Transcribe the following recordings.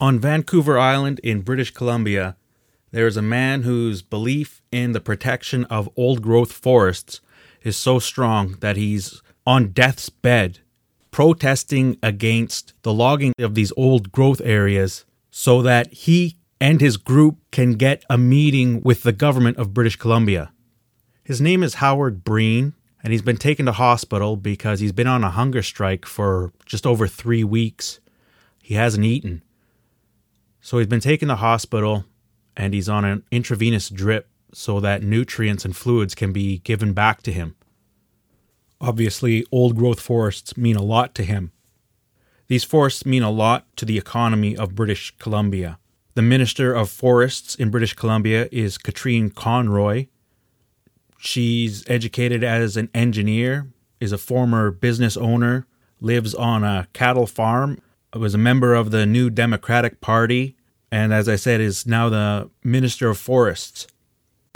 On Vancouver Island in British Columbia, there is a man whose belief in the protection of old growth forests is so strong that he's on death's bed protesting against the logging of these old growth areas so that he and his group can get a meeting with the government of British Columbia. His name is Howard Breen, and he's been taken to hospital because he's been on a hunger strike for just over three weeks. He hasn't eaten. So he's been taken to hospital and he's on an intravenous drip so that nutrients and fluids can be given back to him. Obviously, old growth forests mean a lot to him. These forests mean a lot to the economy of British Columbia. The Minister of Forests in British Columbia is Katrine Conroy. She's educated as an engineer, is a former business owner, lives on a cattle farm, was a member of the New Democratic Party, and as I said, is now the Minister of Forests.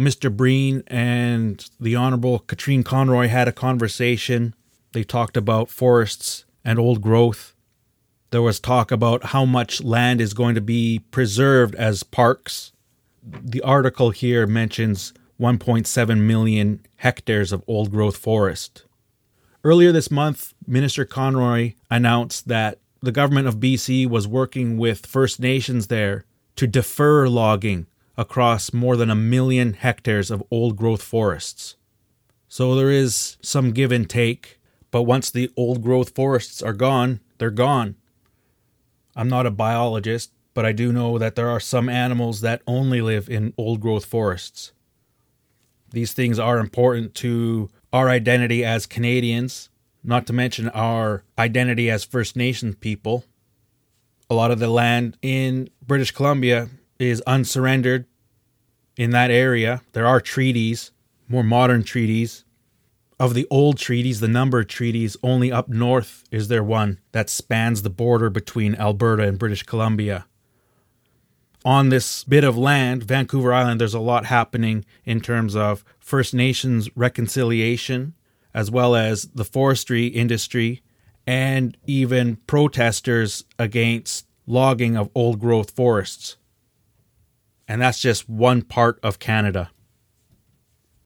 Mr. Breen and the Honorable Katrine Conroy had a conversation. They talked about forests and old growth. There was talk about how much land is going to be preserved as parks. The article here mentions 1.7 million hectares of old growth forest. Earlier this month, Minister Conroy announced that the government of BC was working with First Nations there to defer logging across more than a million hectares of old growth forests. So there is some give and take, but once the old growth forests are gone, they're gone. I'm not a biologist, but I do know that there are some animals that only live in old growth forests. These things are important to our identity as Canadians, not to mention our identity as First Nations people. A lot of the land in British Columbia is unsurrendered in that area. There are treaties, more modern treaties. Of the old treaties, the number of treaties, only up north is there one that spans the border between Alberta and British Columbia. On this bit of land, Vancouver Island, there's a lot happening in terms of First Nations reconciliation, as well as the forestry industry, and even protesters against logging of old growth forests. And that's just one part of Canada.